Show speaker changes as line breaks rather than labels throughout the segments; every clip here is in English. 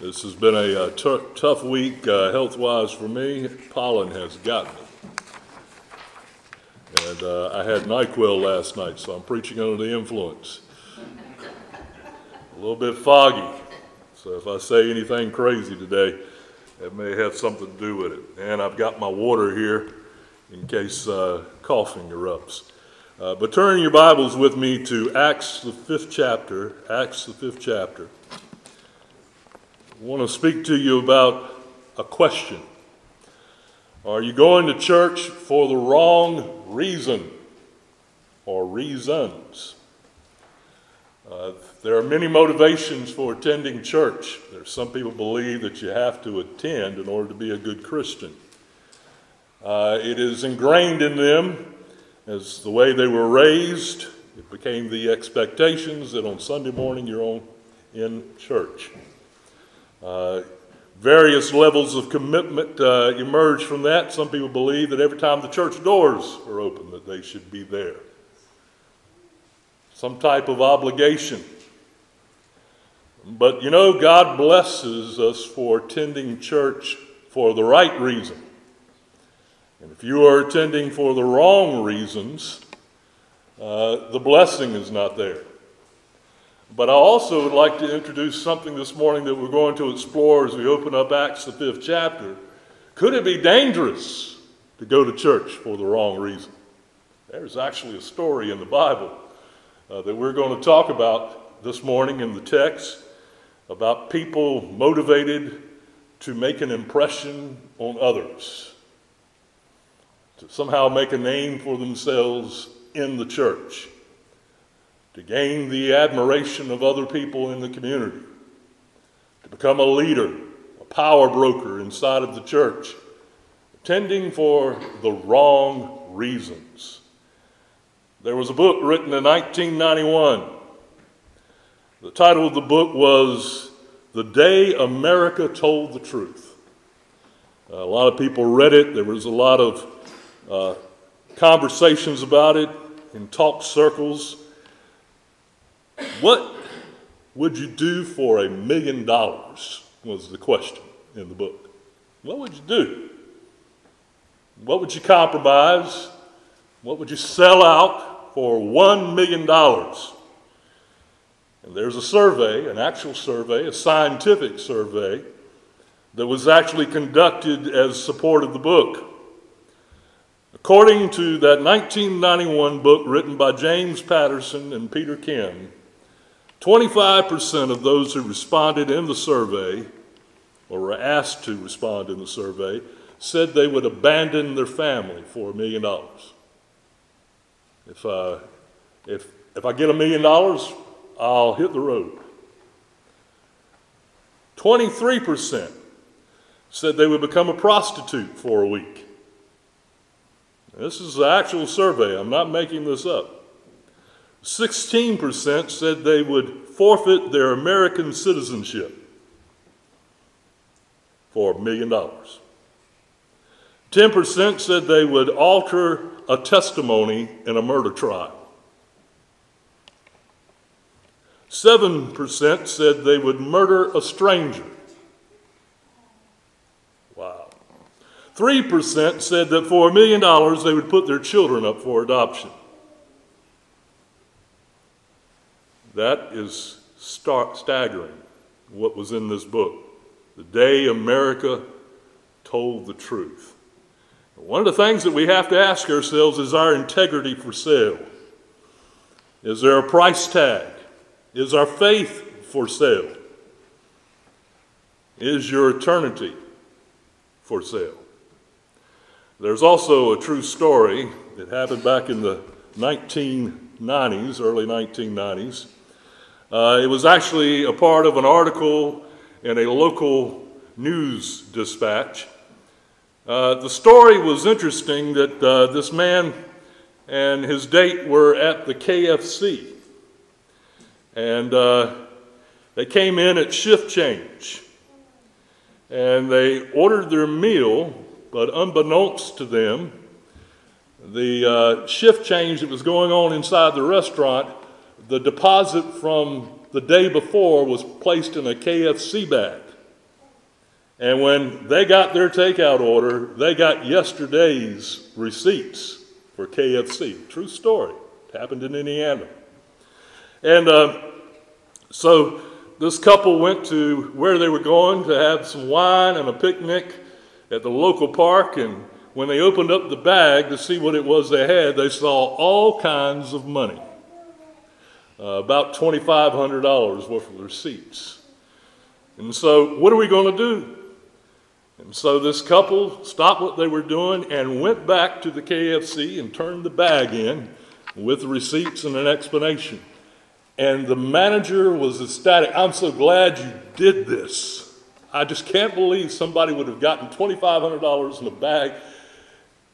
This has been a uh, tough week uh, health wise for me. Pollen has got me. And uh, I had NyQuil last night, so I'm preaching under the influence. A little bit foggy, so if I say anything crazy today, it may have something to do with it. And I've got my water here in case uh, coughing erupts. Uh, but turn your Bibles with me to Acts, the fifth chapter. Acts, the fifth chapter. I want to speak to you about a question. Are you going to church for the wrong reason or reasons? Uh, there are many motivations for attending church. There's some people believe that you have to attend in order to be a good Christian. Uh, it is ingrained in them as the way they were raised. It became the expectations that on Sunday morning you're on, in church. Uh, various levels of commitment uh, emerge from that. Some people believe that every time the church doors are open, that they should be there. Some type of obligation. But you know, God blesses us for attending church for the right reason. And if you are attending for the wrong reasons, uh, the blessing is not there. But I also would like to introduce something this morning that we're going to explore as we open up Acts, the fifth chapter. Could it be dangerous to go to church for the wrong reason? There's actually a story in the Bible uh, that we're going to talk about this morning in the text about people motivated to make an impression on others, to somehow make a name for themselves in the church to gain the admiration of other people in the community, to become a leader, a power broker inside of the church, attending for the wrong reasons. There was a book written in 1991. The title of the book was The Day America Told the Truth. a lot of people read it. There was a lot of uh, conversations about it in talk circles. What would you do for a million dollars? Was the question in the book. What would you do? What would you compromise? What would you sell out for one million dollars? And there's a survey, an actual survey, a scientific survey, that was actually conducted as support of the book. According to that 1991 book written by James Patterson and Peter Kim, 25% of those who responded in the survey, or were asked to respond in the survey, said they would abandon their family for a million dollars. If, uh, if, if I get a million dollars, I'll hit the road. 23% said they would become a prostitute for a week. This is the actual survey, I'm not making this up. 16% said they would forfeit their American citizenship for a million dollars. 10% said they would alter a testimony in a murder trial. 7% said they would murder a stranger. Wow. 3% said that for a million dollars they would put their children up for adoption. That is staggering, what was in this book. The day America told the truth. One of the things that we have to ask ourselves is our integrity for sale? Is there a price tag? Is our faith for sale? Is your eternity for sale? There's also a true story that happened back in the 1990s, early 1990s. Uh, it was actually a part of an article in a local news dispatch. Uh, the story was interesting that uh, this man and his date were at the KFC. And uh, they came in at shift change. And they ordered their meal, but unbeknownst to them, the uh, shift change that was going on inside the restaurant the deposit from the day before was placed in a KFC bag. And when they got their takeout order, they got yesterday's receipts for KFC. True story. It happened in Indiana. And uh, so this couple went to where they were going to have some wine and a picnic at the local park. And when they opened up the bag to see what it was they had, they saw all kinds of money uh, about $2,500 worth of receipts. And so, what are we going to do? And so, this couple stopped what they were doing and went back to the KFC and turned the bag in with the receipts and an explanation. And the manager was ecstatic. I'm so glad you did this. I just can't believe somebody would have gotten $2,500 in a bag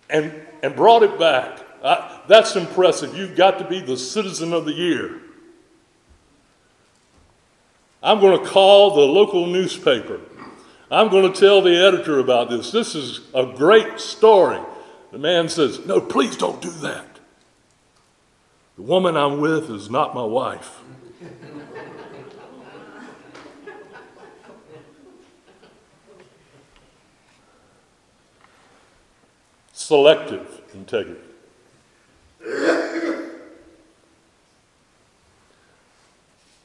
and, and brought it back. I, that's impressive. You've got to be the citizen of the year. I'm going to call the local newspaper. I'm going to tell the editor about this. This is a great story. The man says, No, please don't do that. The woman I'm with is not my wife. Selective integrity.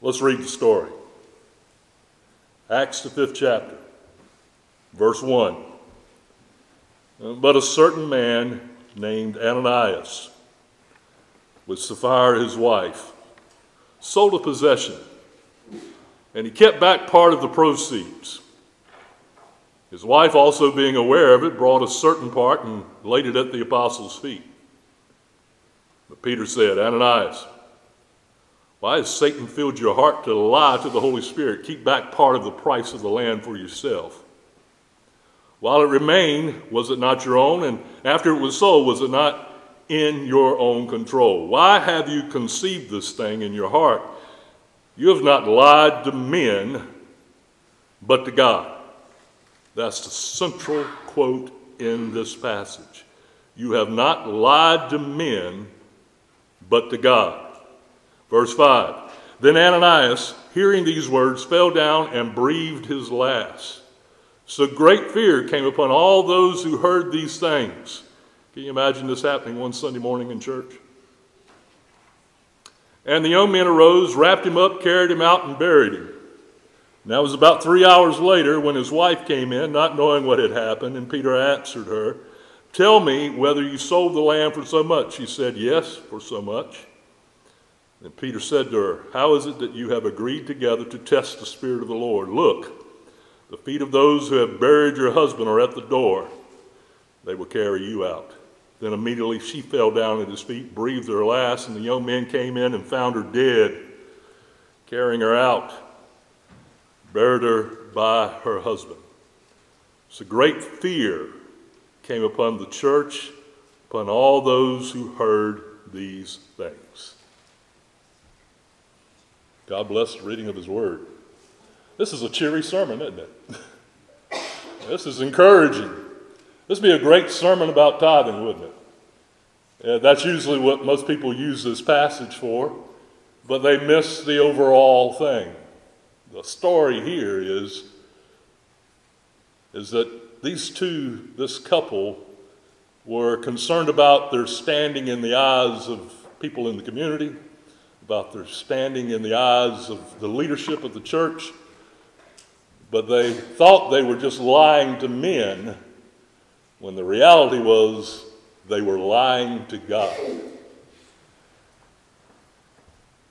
Let's read the story. Acts, the fifth chapter, verse 1. But a certain man named Ananias, with Sapphira his wife, sold a possession, and he kept back part of the proceeds. His wife, also being aware of it, brought a certain part and laid it at the apostles' feet. But Peter said, Ananias, why has Satan filled your heart to lie to the Holy Spirit? Keep back part of the price of the land for yourself. While it remained, was it not your own? And after it was sold, was it not in your own control? Why have you conceived this thing in your heart? You have not lied to men, but to God. That's the central quote in this passage. You have not lied to men, but to God. Verse 5 Then Ananias, hearing these words, fell down and breathed his last. So great fear came upon all those who heard these things. Can you imagine this happening one Sunday morning in church? And the young men arose, wrapped him up, carried him out, and buried him. Now it was about three hours later when his wife came in, not knowing what had happened, and Peter answered her, Tell me whether you sold the land for so much. She said, Yes, for so much. And Peter said to her, How is it that you have agreed together to test the Spirit of the Lord? Look, the feet of those who have buried your husband are at the door. They will carry you out. Then immediately she fell down at his feet, breathed her last, and the young men came in and found her dead, carrying her out, buried her by her husband. So great fear came upon the church, upon all those who heard these things. God bless the reading of His Word. This is a cheery sermon, isn't it? this is encouraging. This would be a great sermon about tithing, wouldn't it? Uh, that's usually what most people use this passage for, but they miss the overall thing. The story here is, is that these two, this couple, were concerned about their standing in the eyes of people in the community about their standing in the eyes of the leadership of the church, but they thought they were just lying to men when the reality was they were lying to God.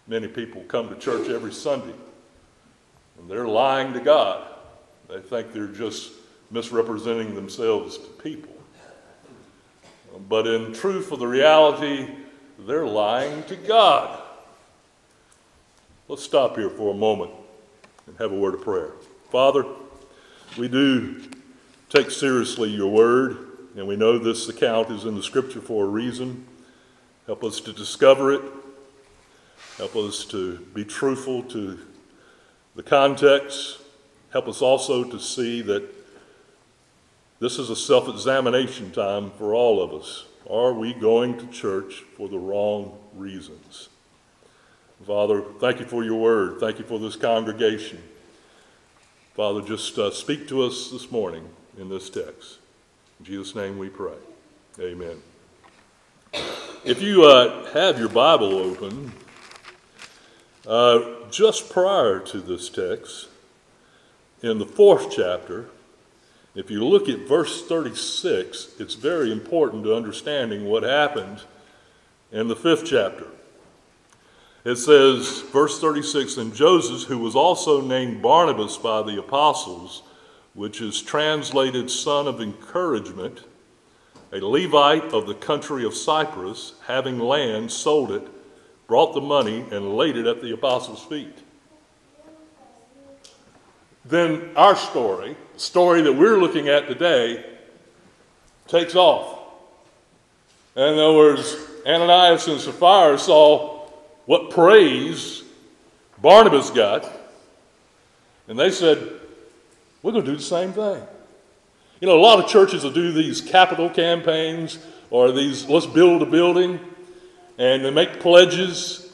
Many people come to church every Sunday and they're lying to God. They think they're just misrepresenting themselves to people. But in truth of the reality, they're lying to God. Let's stop here for a moment and have a word of prayer. Father, we do take seriously your word, and we know this account is in the scripture for a reason. Help us to discover it. Help us to be truthful to the context. Help us also to see that this is a self examination time for all of us. Are we going to church for the wrong reasons? Father, thank you for your word. Thank you for this congregation. Father, just uh, speak to us this morning in this text. In Jesus' name we pray. Amen. If you uh, have your Bible open, uh, just prior to this text, in the fourth chapter, if you look at verse 36, it's very important to understanding what happened in the fifth chapter. It says, verse 36, and Joseph, who was also named Barnabas by the apostles, which is translated son of encouragement, a Levite of the country of Cyprus, having land, sold it, brought the money, and laid it at the apostles' feet. Then our story, the story that we're looking at today, takes off. In other words, Ananias and Sapphira saw what praise Barnabas got, and they said, We're going to do the same thing. You know, a lot of churches will do these capital campaigns or these, let's build a building, and they make pledges.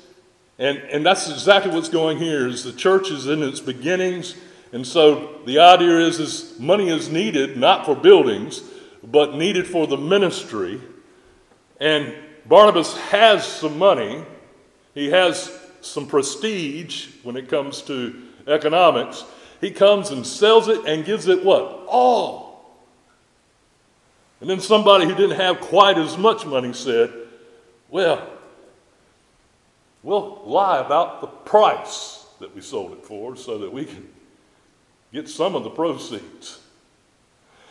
And, and that's exactly what's going here is the church is in its beginnings. And so the idea is, is money is needed, not for buildings, but needed for the ministry. And Barnabas has some money. He has some prestige when it comes to economics. He comes and sells it and gives it what? All and then somebody who didn't have quite as much money said, Well, we'll lie about the price that we sold it for so that we can get some of the proceeds.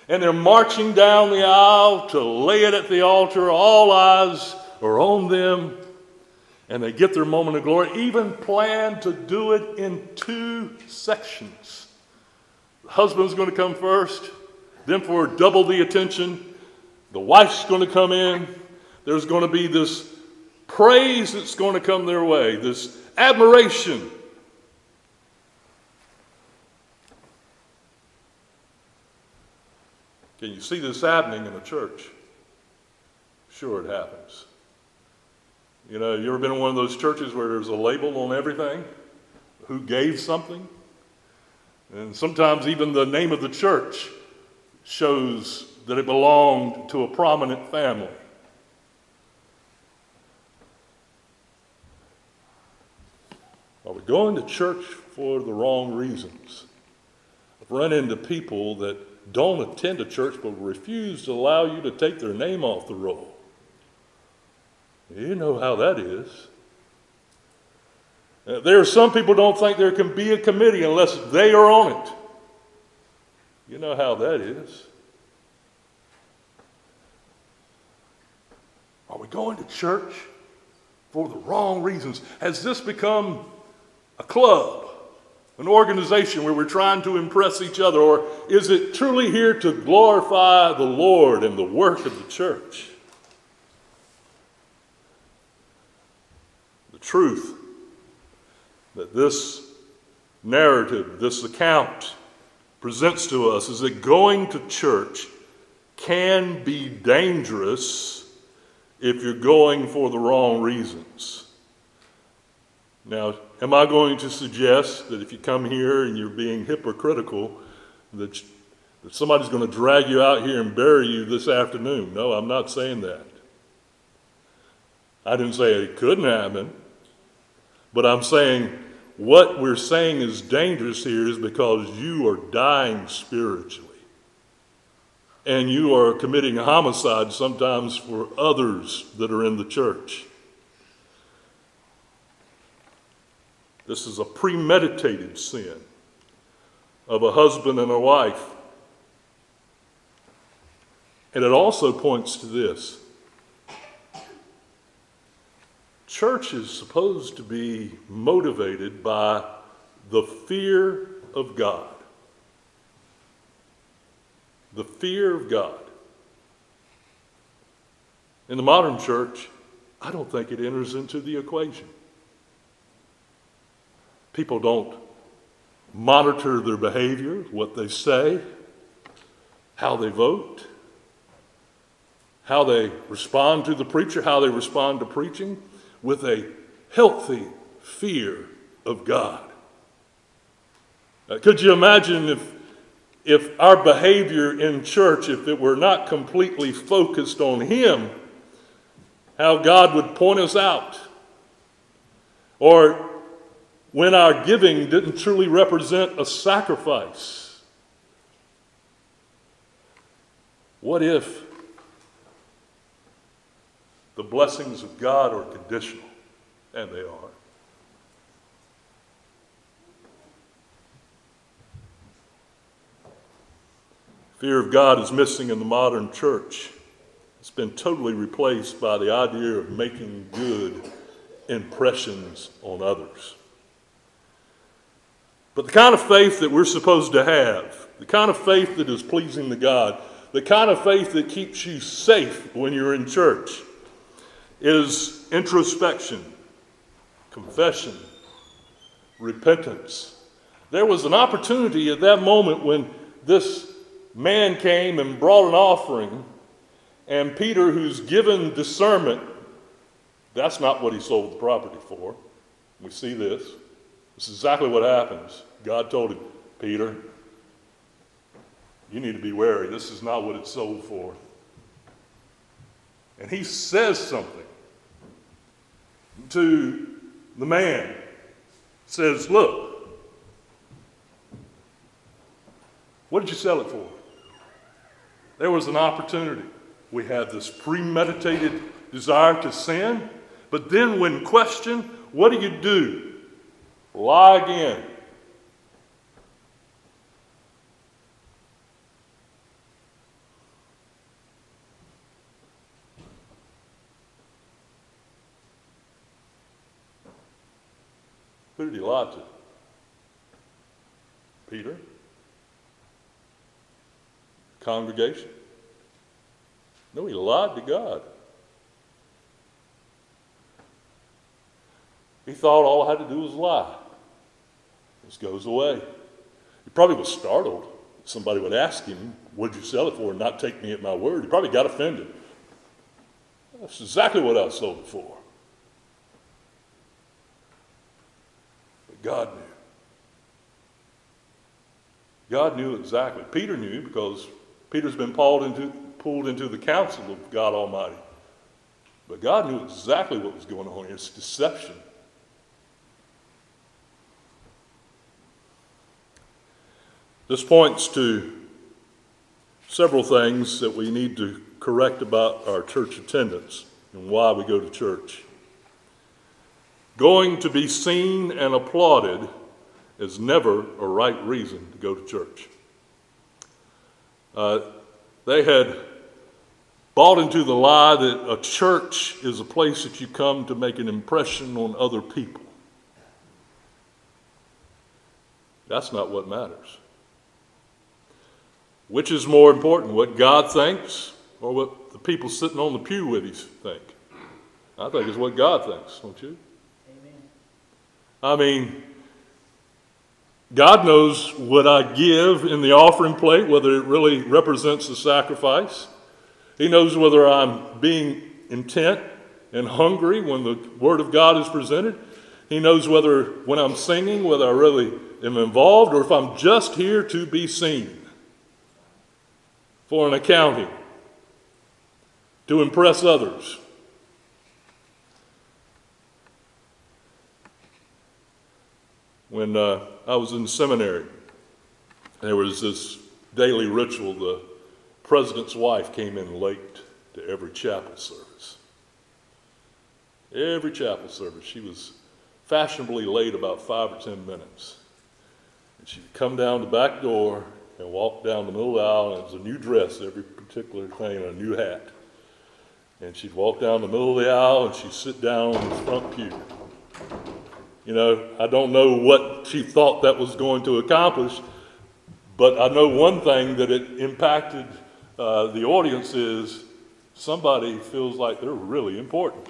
And they're marching down the aisle to lay it at the altar. All eyes are on them. And they get their moment of glory, even plan to do it in two sections. The husband's going to come first, then for double the attention, the wife's going to come in. There's going to be this praise that's going to come their way, this admiration. Can you see this happening in a church? Sure, it happens. You know, you ever been in one of those churches where there's a label on everything? Who gave something? And sometimes even the name of the church shows that it belonged to a prominent family. Are we going to church for the wrong reasons? I've run into people that don't attend a church but refuse to allow you to take their name off the roll. You know how that is. Uh, there are some people don't think there can be a committee unless they are on it. You know how that is. Are we going to church for the wrong reasons? Has this become a club, an organization where we're trying to impress each other? Or is it truly here to glorify the Lord and the work of the church? The truth that this narrative, this account presents to us is that going to church can be dangerous if you're going for the wrong reasons. Now, am I going to suggest that if you come here and you're being hypocritical, that, that somebody's going to drag you out here and bury you this afternoon? No, I'm not saying that. I didn't say it couldn't happen, but I'm saying what we're saying is dangerous here is because you are dying spiritually and you are committing homicide sometimes for others that are in the church. This is a premeditated sin of a husband and a wife. And it also points to this church is supposed to be motivated by the fear of God the fear of God. In the modern church, I don't think it enters into the equation. People don't monitor their behavior, what they say, how they vote, how they respond to the preacher, how they respond to preaching, with a healthy fear of God. Uh, could you imagine if, if our behavior in church, if it were not completely focused on Him, how God would point us out? Or when our giving didn't truly represent a sacrifice? What if the blessings of God are conditional? And they are. Fear of God is missing in the modern church. It's been totally replaced by the idea of making good impressions on others. But the kind of faith that we're supposed to have, the kind of faith that is pleasing to God, the kind of faith that keeps you safe when you're in church, is introspection, confession, repentance. There was an opportunity at that moment when this man came and brought an offering, and Peter, who's given discernment, that's not what he sold the property for. We see this. This is exactly what happens. God told him, Peter, you need to be wary. This is not what it's sold for. And he says something to the man. Says, Look, what did you sell it for? There was an opportunity. We had this premeditated desire to sin, but then when questioned, what do you do? Lie again. Who did he lie to? Peter? congregation? No, he lied to God. He thought all I had to do was lie. This goes away. He probably was startled. Somebody would ask him, What'd you sell it for? and not take me at my word. He probably got offended. That's exactly what I sold it for. God knew. God knew exactly. Peter knew because Peter's been pulled into, pulled into the counsel of God Almighty. But God knew exactly what was going on. It's deception. This points to several things that we need to correct about our church attendance and why we go to church. Going to be seen and applauded is never a right reason to go to church. Uh, they had bought into the lie that a church is a place that you come to make an impression on other people. That's not what matters. Which is more important, what God thinks or what the people sitting on the pew with you think? I think it's what God thinks, don't you? I mean, God knows what I give in the offering plate, whether it really represents the sacrifice. He knows whether I'm being intent and hungry when the Word of God is presented. He knows whether, when I'm singing, whether I really am involved or if I'm just here to be seen for an accounting, to impress others. When uh, I was in seminary, there was this daily ritual. The president's wife came in late to every chapel service. Every chapel service. She was fashionably late about five or ten minutes. And she'd come down the back door and walk down the middle of the aisle, and it was a new dress, every particular thing, a new hat. And she'd walk down the middle of the aisle and she'd sit down on the front pew. You know, I don't know what she thought that was going to accomplish, but I know one thing that it impacted uh, the audience is somebody feels like they're really important.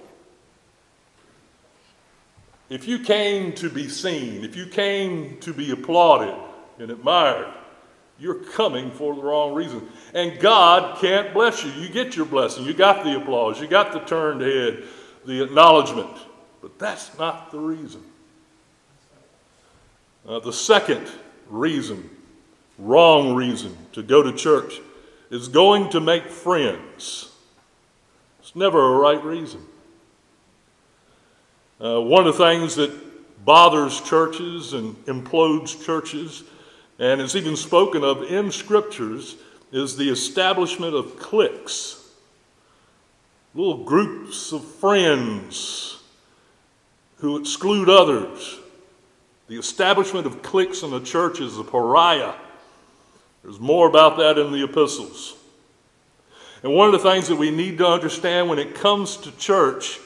If you came to be seen, if you came to be applauded and admired, you're coming for the wrong reason. And God can't bless you. You get your blessing. You got the applause. You got the turned head, the acknowledgement. But that's not the reason. Uh, the second reason, wrong reason to go to church is going to make friends. It's never a right reason. Uh, one of the things that bothers churches and implodes churches, and is even spoken of in scriptures, is the establishment of cliques, little groups of friends who exclude others. The establishment of cliques in the church is a pariah. There's more about that in the epistles. And one of the things that we need to understand when it comes to church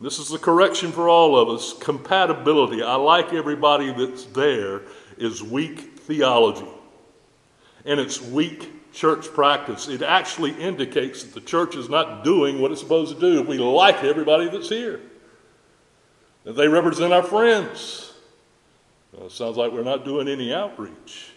this is the correction for all of us. Compatibility, I like everybody that's there, is weak theology. And it's weak church practice. It actually indicates that the church is not doing what it's supposed to do. We like everybody that's here, that they represent our friends. Sounds like we're not doing any outreach.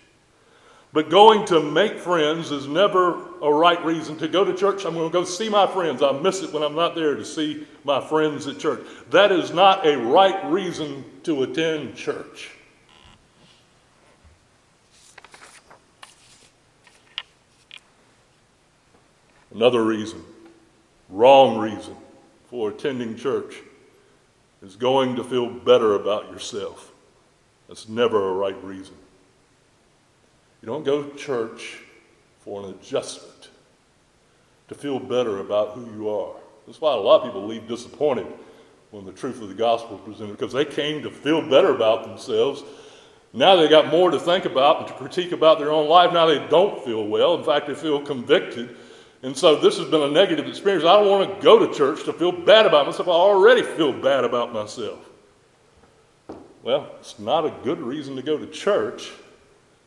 But going to make friends is never a right reason to go to church. I'm going to go see my friends. I miss it when I'm not there to see my friends at church. That is not a right reason to attend church. Another reason, wrong reason for attending church is going to feel better about yourself. That's never a right reason. You don't go to church for an adjustment, to feel better about who you are. That's why a lot of people leave disappointed when the truth of the gospel is presented, because they came to feel better about themselves. Now they got more to think about and to critique about their own life. Now they don't feel well. In fact, they feel convicted. And so this has been a negative experience. I don't want to go to church to feel bad about myself. I already feel bad about myself. Well, it's not a good reason to go to church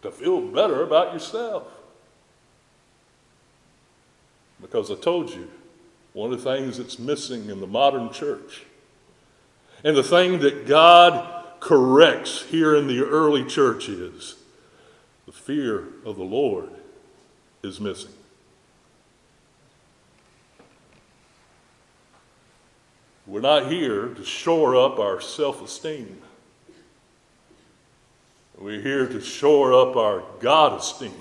to feel better about yourself. Because I told you, one of the things that's missing in the modern church, and the thing that God corrects here in the early church is the fear of the Lord is missing. We're not here to shore up our self esteem. We're here to shore up our God esteem.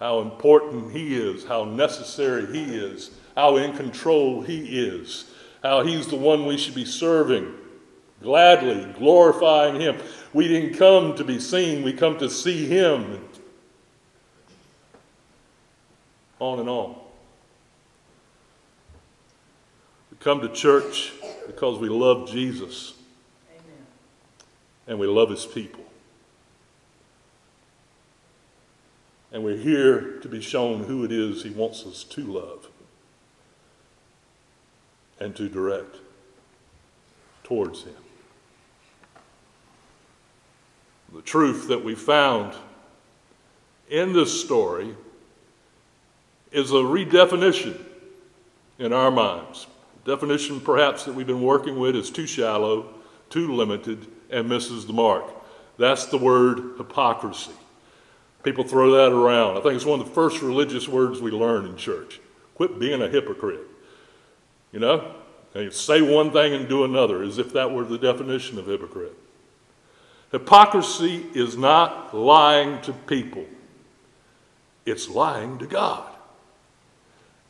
How important He is, how necessary He is, how in control He is, how He's the one we should be serving, gladly glorifying Him. We didn't come to be seen, we come to see Him. On and on. We come to church because we love Jesus. And we love His people. And we're here to be shown who it is He wants us to love and to direct towards Him. The truth that we found in this story is a redefinition in our minds. definition, perhaps, that we've been working with is too shallow, too limited, and misses the mark. That's the word hypocrisy. People throw that around. I think it's one of the first religious words we learn in church. Quit being a hypocrite. You know? You say one thing and do another, as if that were the definition of hypocrite. Hypocrisy is not lying to people, it's lying to God.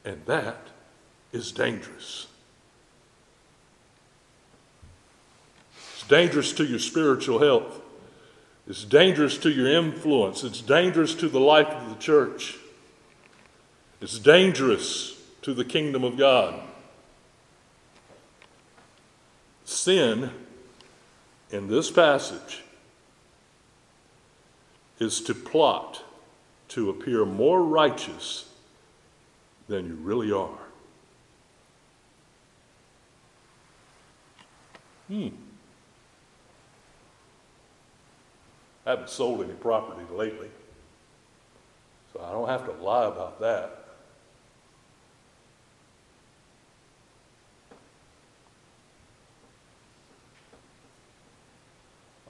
And that is dangerous. Dangerous to your spiritual health. It's dangerous to your influence. It's dangerous to the life of the church. It's dangerous to the kingdom of God. Sin in this passage is to plot to appear more righteous than you really are. Hmm. I haven't sold any property lately, so I don't have to lie about that.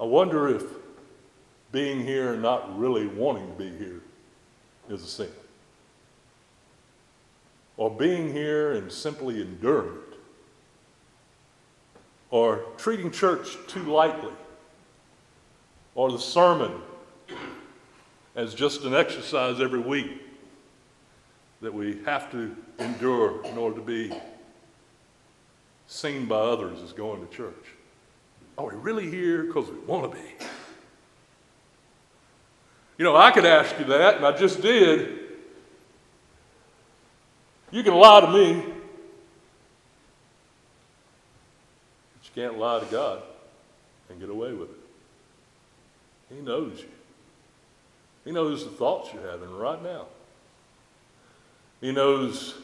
I wonder if being here and not really wanting to be here is a sin. Or being here and simply enduring it. Or treating church too lightly or the sermon as just an exercise every week that we have to endure in order to be seen by others as going to church? Are we really here because we want to be? You know, I could ask you that, and I just did. You can lie to me, but you can't lie to God and get away with it. He knows you. He knows the thoughts you're having right now. He knows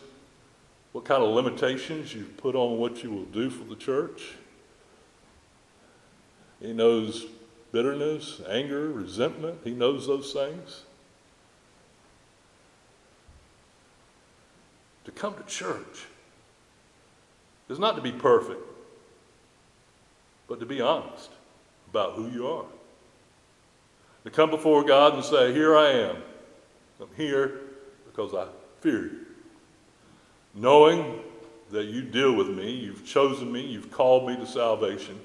what kind of limitations you've put on what you will do for the church. He knows bitterness, anger, resentment. He knows those things. To come to church is not to be perfect, but to be honest about who you are. To come before God and say, Here I am. I'm here because I fear you. Knowing that you deal with me, you've chosen me, you've called me to salvation,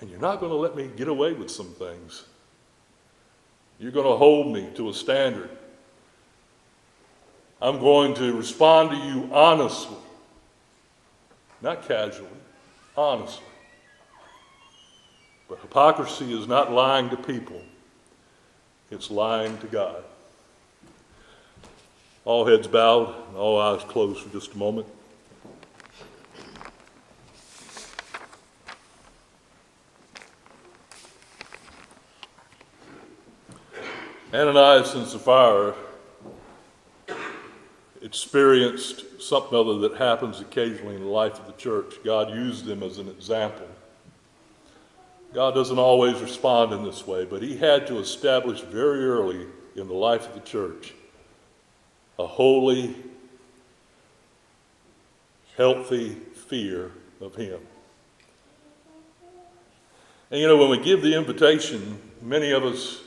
and you're not going to let me get away with some things. You're going to hold me to a standard. I'm going to respond to you honestly, not casually, honestly. But hypocrisy is not lying to people, it's lying to God. All heads bowed, all eyes closed for just a moment. Ananias and Sapphira experienced something other that happens occasionally in the life of the church. God used them as an example. God doesn't always respond in this way, but He had to establish very early in the life of the church a holy, healthy fear of Him. And you know, when we give the invitation, many of us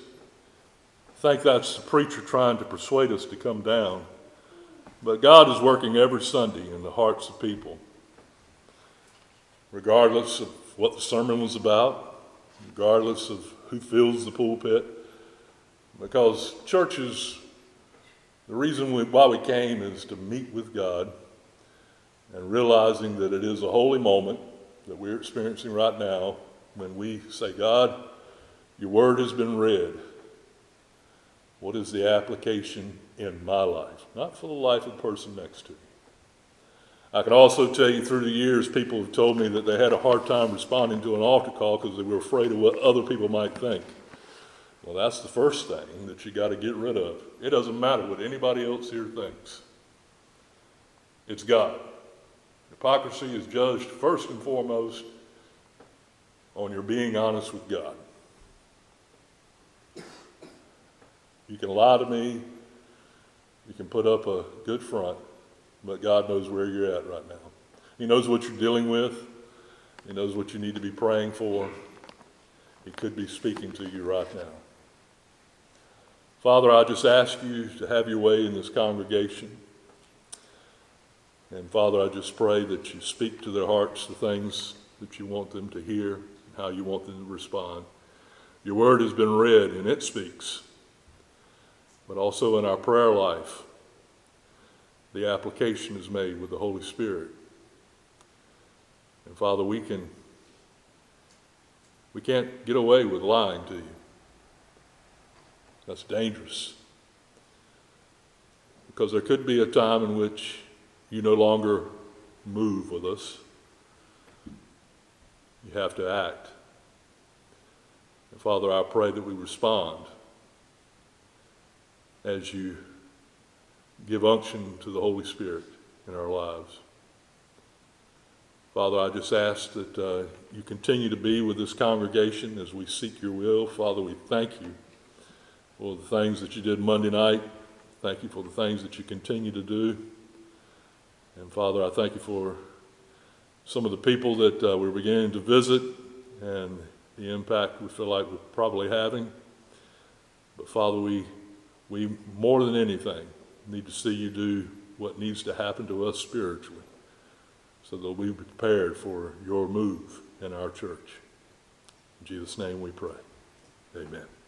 think that's the preacher trying to persuade us to come down. But God is working every Sunday in the hearts of people, regardless of what the sermon was about, regardless of who fills the pulpit. Because churches, the reason we, why we came is to meet with God and realizing that it is a holy moment that we're experiencing right now when we say, God, your word has been read. What is the application in my life? Not for the life of the person next to me. I can also tell you through the years, people have told me that they had a hard time responding to an altar call because they were afraid of what other people might think. Well, that's the first thing that you got to get rid of. It doesn't matter what anybody else here thinks, it's God. Hypocrisy is judged first and foremost on your being honest with God. You can lie to me. You can put up a good front, but God knows where you're at right now. He knows what you're dealing with. He knows what you need to be praying for. He could be speaking to you right now. Father, I just ask you to have your way in this congregation. And Father, I just pray that you speak to their hearts the things that you want them to hear, how you want them to respond. Your word has been read, and it speaks but also in our prayer life, the application is made with the Holy Spirit. And Father, we can we can't get away with lying to you. That's dangerous. Because there could be a time in which you no longer move with us. You have to act. And Father, I pray that we respond as you give unction to the Holy Spirit in our lives. Father, I just ask that uh, you continue to be with this congregation as we seek your will. Father, we thank you for the things that you did Monday night. Thank you for the things that you continue to do. And Father, I thank you for some of the people that uh, we're beginning to visit and the impact we feel like we're probably having. But Father, we we, more than anything, need to see you do what needs to happen to us spiritually so that we be prepared for your move in our church. In Jesus' name we pray. Amen.